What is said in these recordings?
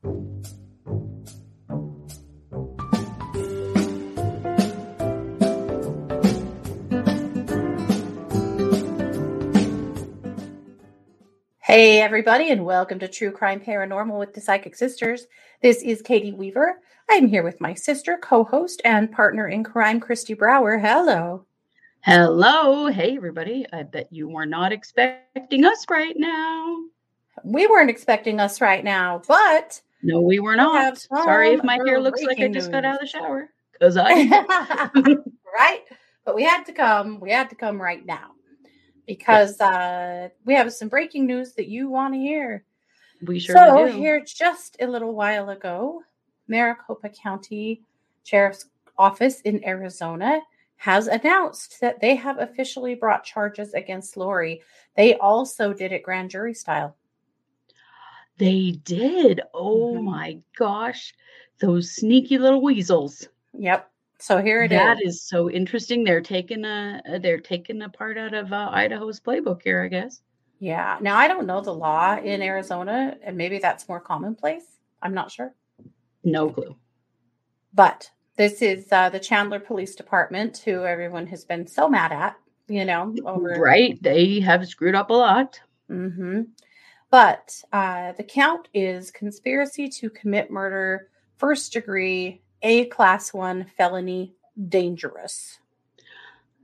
Hey, everybody, and welcome to True Crime Paranormal with the Psychic Sisters. This is Katie Weaver. I'm here with my sister, co host, and partner in crime, Christy Brower. Hello. Hello. Hey, everybody. I bet you were not expecting us right now. We weren't expecting us right now, but. No, we were not. Sorry if my hair looks like I just got out of the shower. Because I. right? But we had to come. We had to come right now because uh, we have some breaking news that you want to hear. We sure so do. So, here just a little while ago, Maricopa County Sheriff's Office in Arizona has announced that they have officially brought charges against Lori. They also did it grand jury style. They did. Oh Mhm. my gosh. Those sneaky little weasels. Yep. So here it is. That is so interesting. They're taking a uh, they're taking a part out of uh, Idaho's playbook here, I guess. Yeah. Now I don't know the law in Arizona, and maybe that's more commonplace. I'm not sure. No clue. But this is uh, the Chandler Police Department, who everyone has been so mad at, you know, over Right? They have screwed up a lot. hmm But uh, the count is conspiracy to commit murder, first degree, A class one felony, dangerous.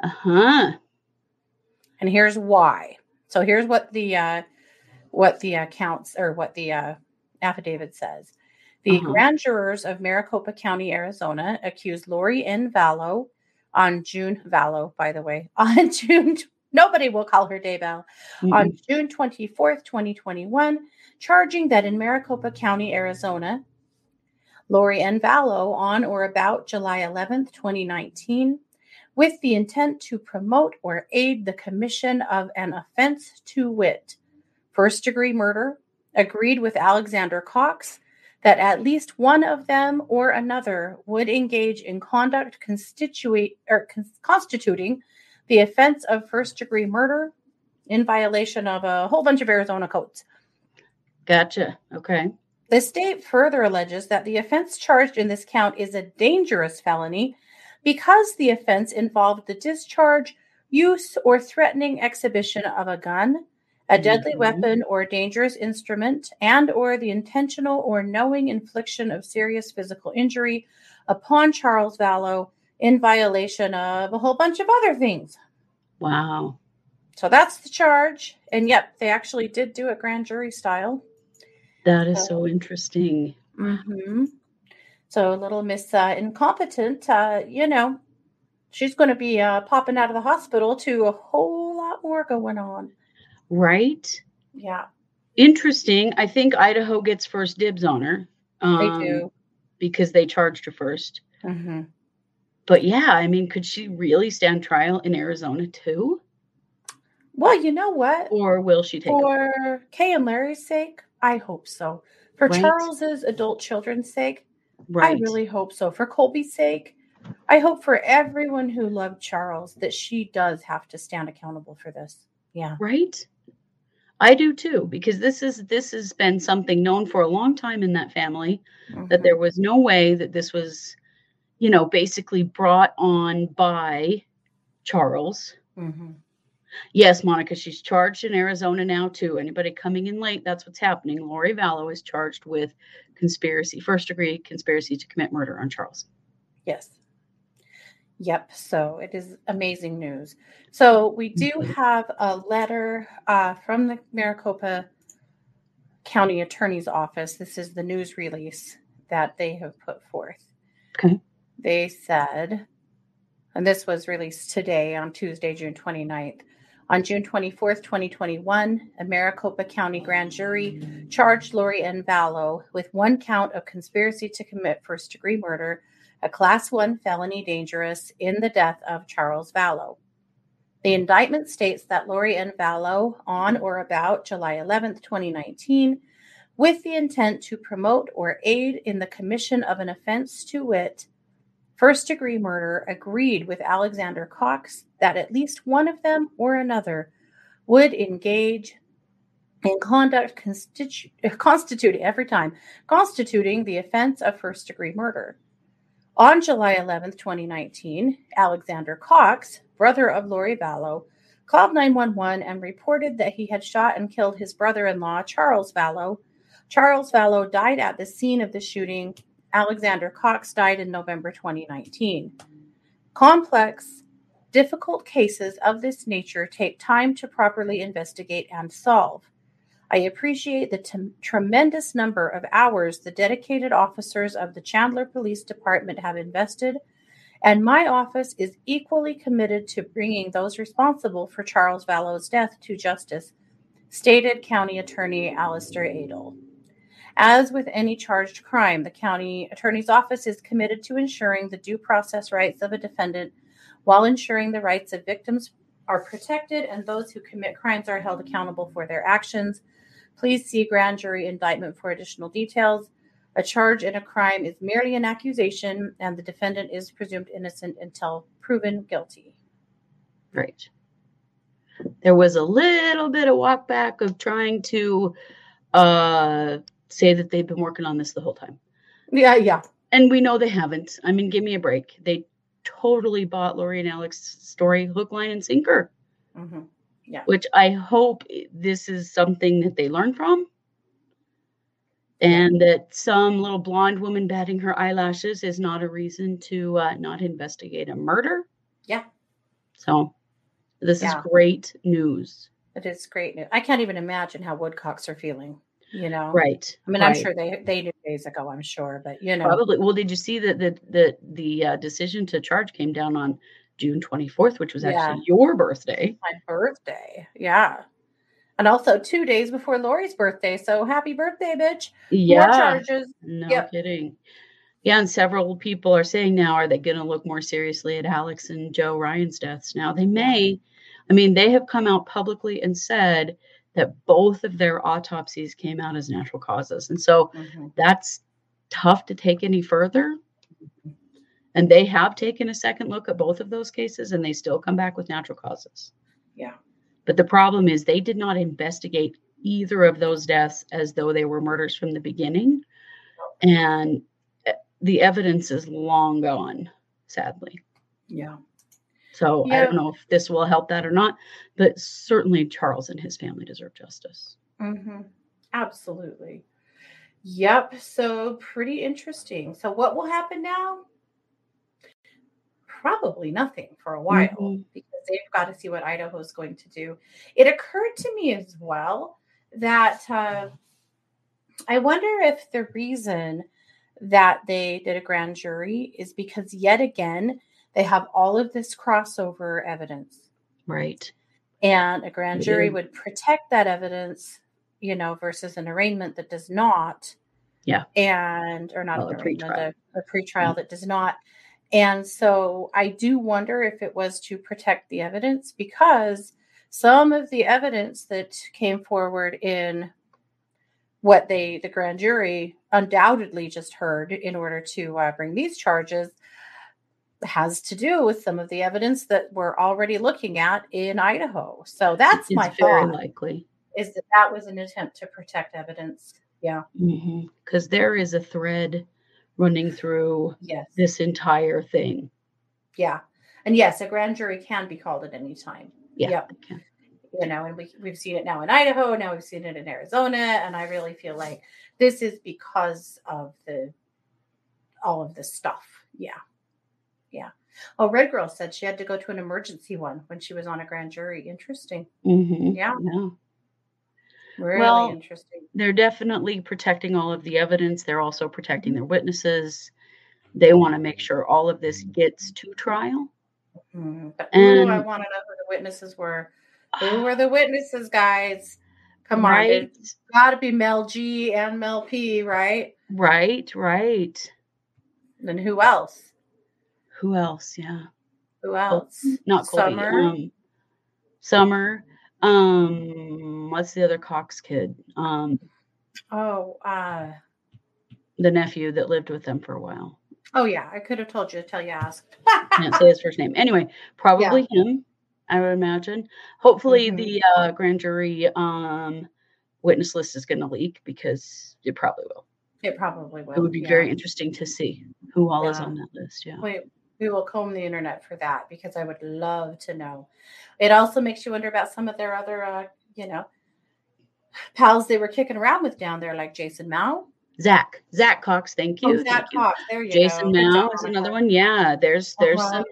Uh huh. And here's why. So here's what the uh, what the uh, counts or what the uh, affidavit says. The Uh-huh. grand jurors of Maricopa County, Arizona, accused Lori N. Vallow on June Vallow, by the way, on June. Nobody will call her Daybell. on June 24th, 2021, charging that in Maricopa County, Arizona, Lori N. Vallow on or about July 11th, 2019, with the intent to promote or aid the commission of an offense to wit, first degree murder, agreed with Alexander Cox that at least one of them or another would engage in conduct constitute or constituting the offense of first degree murder in violation of a whole bunch of Arizona codes. Gotcha. Okay. The state further alleges that the offense charged in this count is a dangerous felony because the offense involved the discharge, use, or threatening exhibition of a gun, a deadly Mhm. weapon or dangerous instrument, and or the intentional or knowing infliction of serious physical injury upon Charles Vallow in violation of a whole bunch of other things. Wow. So that's the charge. And yep, they actually did do it grand jury style. That is so interesting. hmm So little Miss uh, Incompetent, uh, you know, she's going to be uh, popping out of the hospital to a whole lot more going on. Right? Yeah, Interesting. I think Idaho gets first dibs on her. they um, do. Because they charged her first. hmm But yeah, I mean, could she really stand trial in Arizona too? Well, you know what? Or will she take a For Kay and Larry's sake, I hope so. For Right. Charles's adult children's sake, right? I really hope so. For Colby's sake, I hope for everyone who loved Charles that she does have to stand accountable for this. Yeah. right? I do too, because this is this has been something known for a long time in that family that Mhm. there was no way that this was, you know, basically brought on by Charles. Mhm. Yes, Monica, she's charged in Arizona now too. Anybody coming in late, that's what's happening. Lori Vallow is charged with conspiracy, first degree conspiracy to commit murder on Charles. Yes. Yep. So it is amazing news. So we do Mhm. have a letter uh, from the Maricopa County Attorney's Office. This is the news release that they have put forth. Okay. They said, and this was released today on Tuesday, June 29th. On June 24th, 2021, a Maricopa County grand jury charged Lori N. Vallow with one count of conspiracy to commit first degree murder, a class one felony dangerous, in the death of Charles Vallow. The indictment states that Lori N. Vallow, on or about July 11th, 2019, with the intent to promote or aid in the commission of an offense to wit, first degree murder, agreed with Alexander Cox that at least one of them or another would engage in conduct constitu- constituting every time constituting the offense of first degree murder. On July 11, 2019, Alexander Cox, brother of Lori Vallow, called 911 and reported that he had shot and killed his brother in law, Charles Vallow. Charles Vallow died at the scene of the shooting. Alexander Cox died in November 2019. Complex, difficult cases of this nature take time to properly investigate and solve. I appreciate the t- tremendous number of hours the dedicated officers of the Chandler Police Department have invested, and my office is equally committed to bringing those responsible for Charles Vallow's death to justice, stated County Attorney Allister Adel. As with any charged crime, the county attorney's office is committed to ensuring the due process rights of a defendant while ensuring the rights of victims are protected and those who commit crimes are held accountable for their actions. Please see grand jury indictment for additional details. A charge in a crime is merely an accusation, and the defendant is presumed innocent until proven guilty. Right. There was a little bit of walk back of trying to uh, say that they've been working on this the whole time. Yeah, yeah. And we know they haven't. I mean, give me a break. They totally bought Lori and Alex's story hook, line, and sinker. Mm-hmm. Yeah. Which I hope this is something that they learn from. And that some little blonde woman batting her eyelashes is not a reason to uh, not investigate a murder. Yeah. So this Yeah. is great news. It is great news. I can't even imagine how Woodcocks are feeling, you know? Right. I mean, I'm sure they they knew days ago, I'm sure, but you know. Probably. Well, did you see that the the the uh, decision to charge came down on June 24th, which was Yeah. actually your birthday? my birthday. Yeah. And also two days before Lori's birthday. So happy birthday, bitch. More Yeah. charges. No Yep. kidding. Yeah, and several people are saying now, are they going to look more seriously at Alex and Joe Ryan's deaths? Now they may. I mean, they have come out publicly and said that both of their autopsies came out as natural causes, and so Mhm. that's tough to take any further. And they have taken a second look at both of those cases, and they still come back with natural causes. Yeah. But the problem is they did not investigate either of those deaths as though they were murders from the beginning. And eh, the evidence is long gone, sadly. Yeah. So I don't know if this will help that or not, but certainly Charles and his family deserve justice. hmm Absolutely. Yep. So pretty interesting. So what will happen now? Probably nothing for a while Mhm. because they've got to see what Idaho is going to do. It occurred to me as well that uh, I wonder if the reason that they did a grand jury is because yet again they have all of this crossover evidence Right. and a grand jury would protect that evidence you know versus an arraignment that does not Yeah. and or not Well, an a pretrial. a, a pretrial that does not and so i do wonder if it was to protect the evidence because some of the evidence that came forward in what they the grand jury undoubtedly just heard in order to uh, bring these charges has to do with some of the evidence that we're already looking at in Idaho. So that's it's my very thought likely. is that that was an attempt to protect evidence. Yeah. Mm-hmm. Because there is a thread running through Yes. this entire thing. Yeah. And yes, a grand jury can be called at any time. Yeah. Yep. You know, and we, we've seen it now in Idaho. Now we've seen it in Arizona. And I really feel like this is because of the all of the stuff. Yeah. Yeah. Oh, Red Girl said she had to go to an emergency one when she was on a grand jury. Interesting. Mhm. Yeah. Yeah. Really Well, interesting. They're definitely protecting all of the evidence. They're also protecting their witnesses. They want to make sure all of this gets to trial. Mhm. But ooh, I want to know who the witnesses were. Who were the witnesses, guys? Come on. It's got to be Mel G and Mel P, right? Right, right. Then who else? Who else? Yeah. Who else? Not Colby. Summer. Um, Summer. Um, what's the other Cox kid? Um, Oh, uh, the nephew that lived with them for a while. oh yeah. I could have told you until you asked. Can't say his first name. Anyway, probably him. I would imagine. Hopefully, Mhm. the uh, grand jury um, witness list is going to leak because it probably will. It probably will. It would be yeah. very interesting to see who all is on that list. Yeah. We, we will comb the internet for that because I would love to know. It also makes you wonder about some of their other, uh, you know, pals they were kicking around with down there, like Jason Mao. Zach, Zach Cox, thank you. Oh, thank Zach you. Cox. There you Jason go. Mao is another one. Yeah, there's there's Uh-huh. some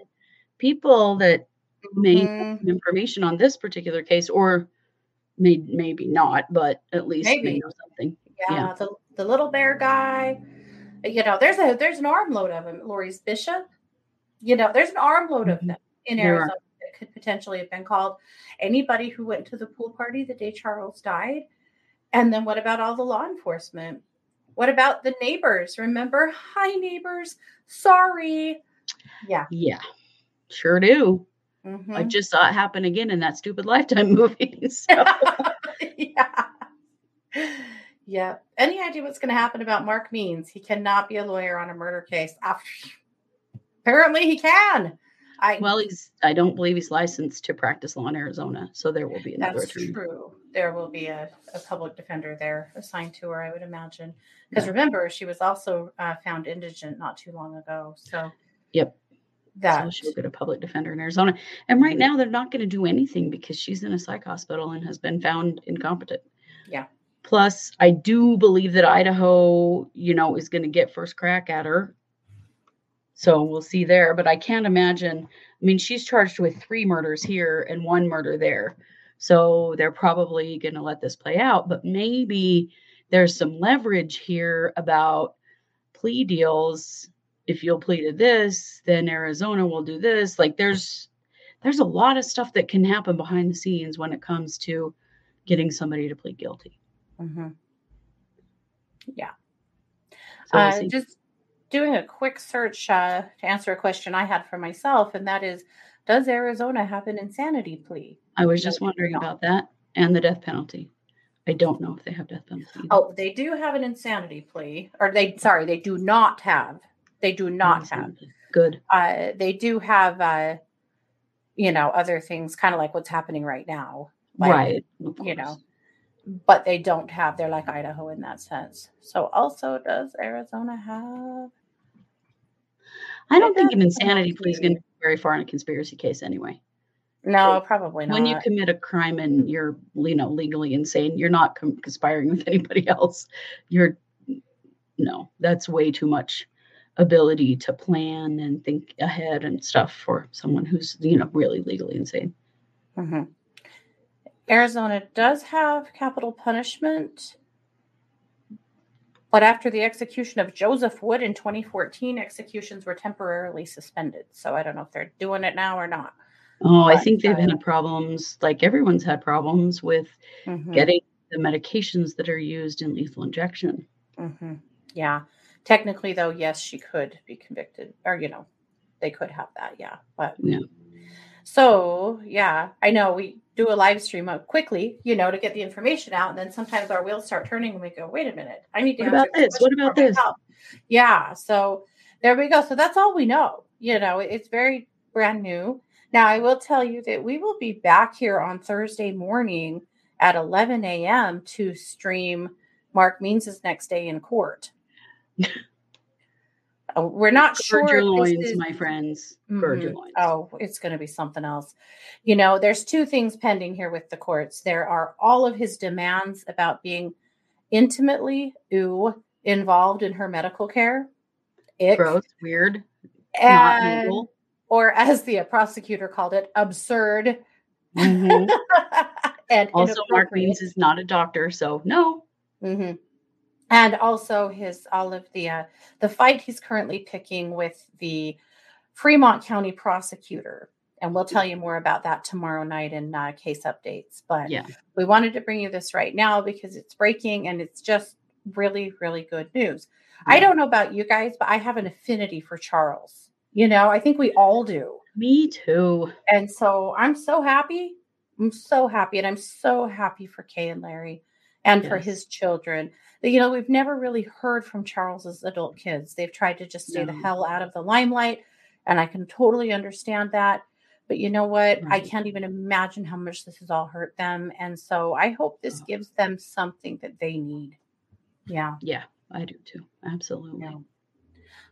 people that may Mhm. have information on this particular case, or may maybe not, but at least they Maybe. know something. Yeah, Yeah. the the little bear guy. You know, there's a there's an armload of them. Lori's Bishop. You know, there's an armload of Mhm. them in There are. Arizona that could potentially have been called. Anybody who went to the pool party the day Charles died. And then what about all the law enforcement? What about the neighbors? Remember? Hi, neighbors. Sorry. Yeah. Yeah, sure do. I Mhm. just saw it happen again in that stupid Lifetime movie. So yeah. Yeah. Any idea what's going to happen about Mark Means? He cannot be a lawyer on a murder case. Ah, Apparently, he can. I well, he's I don't believe he's licensed to practice law in Arizona, so there will be another that's attorney. true. There will be a, a public defender there assigned to her, I would imagine. Because Yeah. remember, she was also uh, found indigent not too long ago. So Yep. that So she'll get a public defender in Arizona. And right now they're not going to do anything because she's in a psych hospital and has been found incompetent. Yeah. Plus, I do believe that Idaho, you know, is going to get first crack at her. So we'll see there. But I can't imagine. I mean, she's charged with three murders here and one murder there. So they're probably going to let this play out. But maybe there's some leverage here about plea deals if you'll plead to this, then Arizona will do this. Like there's there's a lot of stuff that can happen behind the scenes when it comes to getting somebody to plead guilty. Mm-hmm. So we'll Uh, just doing a quick search uh, to answer a question I had for myself, and that is, does Arizona have an insanity plea? I was just wondering about that and the death penalty. I don't know if they have death penalty. either. Oh, they do have an insanity plea, or they sorry, they do not have. They do not have. Good. Uh, they do have, uh, you know, other things, kind of like what's happening right now, like, right. You know, but they don't have. They're like Idaho in that sense. So, also, does Arizona have? I don't think an insanity plea is going to go very far in a conspiracy case anyway. No, probably not. When you commit a crime and you're, you know, legally insane, you're not com- conspiring with anybody else. You're, no, that's way too much ability to plan and think ahead and stuff for someone who's, you know, really legally insane. Mhm. Arizona does have capital punishment, but after the execution of Joseph Wood in 2014, executions were temporarily suspended. So I don't know if they're doing it now or not. Oh, I think they've uh, had problems, like everyone's had problems with Mhm, getting the medications that are used in lethal injection. mhm. Yeah. Technically, though, yes, she could be convicted, or, you know, they could have that. Yeah. But Yeah. so, yeah, I know we do a live stream uh, quickly, you know, to get the information out. And then sometimes our wheels start turning and we go, wait a minute, I need to What about this? What about this? myself." Yeah. So there we go. So that's all we know. You know, it's very brand new. Now, I will tell you that we will be back here on Thursday morning at 11 a.m. to stream Mark Means' next day in court. Uh, We're not sure. Your this loins, is- my friends. Mhm. Oh, it's going to be something else. You know, there's two things pending here with the courts. There are all of his demands about being intimately, ooh, involved in her medical care. Ick. Gross, weird, not And, legal. or as the prosecutor called it, absurd. Mhm. and Also, Mark. Means is not a doctor, so no. Mhm. And also his all of the uh, the fight he's currently picking with the Fremont County prosecutor, and we'll tell you more about that tomorrow night in uh, case updates. But Yeah. we wanted to bring you this right now because it's breaking and it's just really really good news. I don't know about you guys, but I have an affinity for Charles. You know, I think we all do. Me too. And so I'm so happy. I'm so happy. And I'm so happy for Kay and Larry and for his children. You know, we've never really heard from Charles's adult kids. They've tried to just stay the hell out of the limelight. And I can totally understand that. But you know what? I can't even imagine how much this has all hurt them. And so I hope this Oh. gives them something that they need. Yeah. Yeah, I do too. Absolutely. Yeah.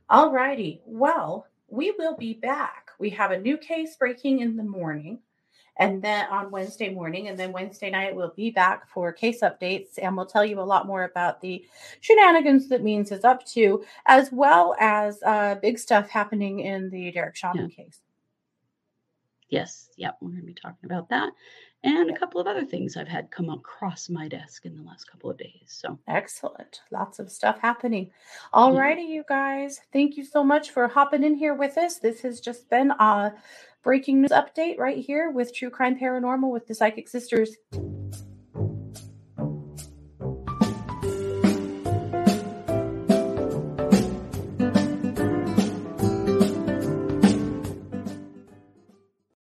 All righty. Well, we will be back. We have a new case breaking in the morning and then on Wednesday morning. And then Wednesday night, we'll be back for case updates and we'll tell you a lot more about the shenanigans that Means is up to, as well as uh, big stuff happening in the Derek Chauvin case. Yes. Yep. We're going to be talking about that and a couple of other things I've had come across my desk in the last couple of days. So, Excellent. Lots of stuff happening. All Yeah. righty, you guys. Thank you so much for hopping in here with us. This has just been a breaking news update right here with True Crime Paranormal with the Psychic Sisters.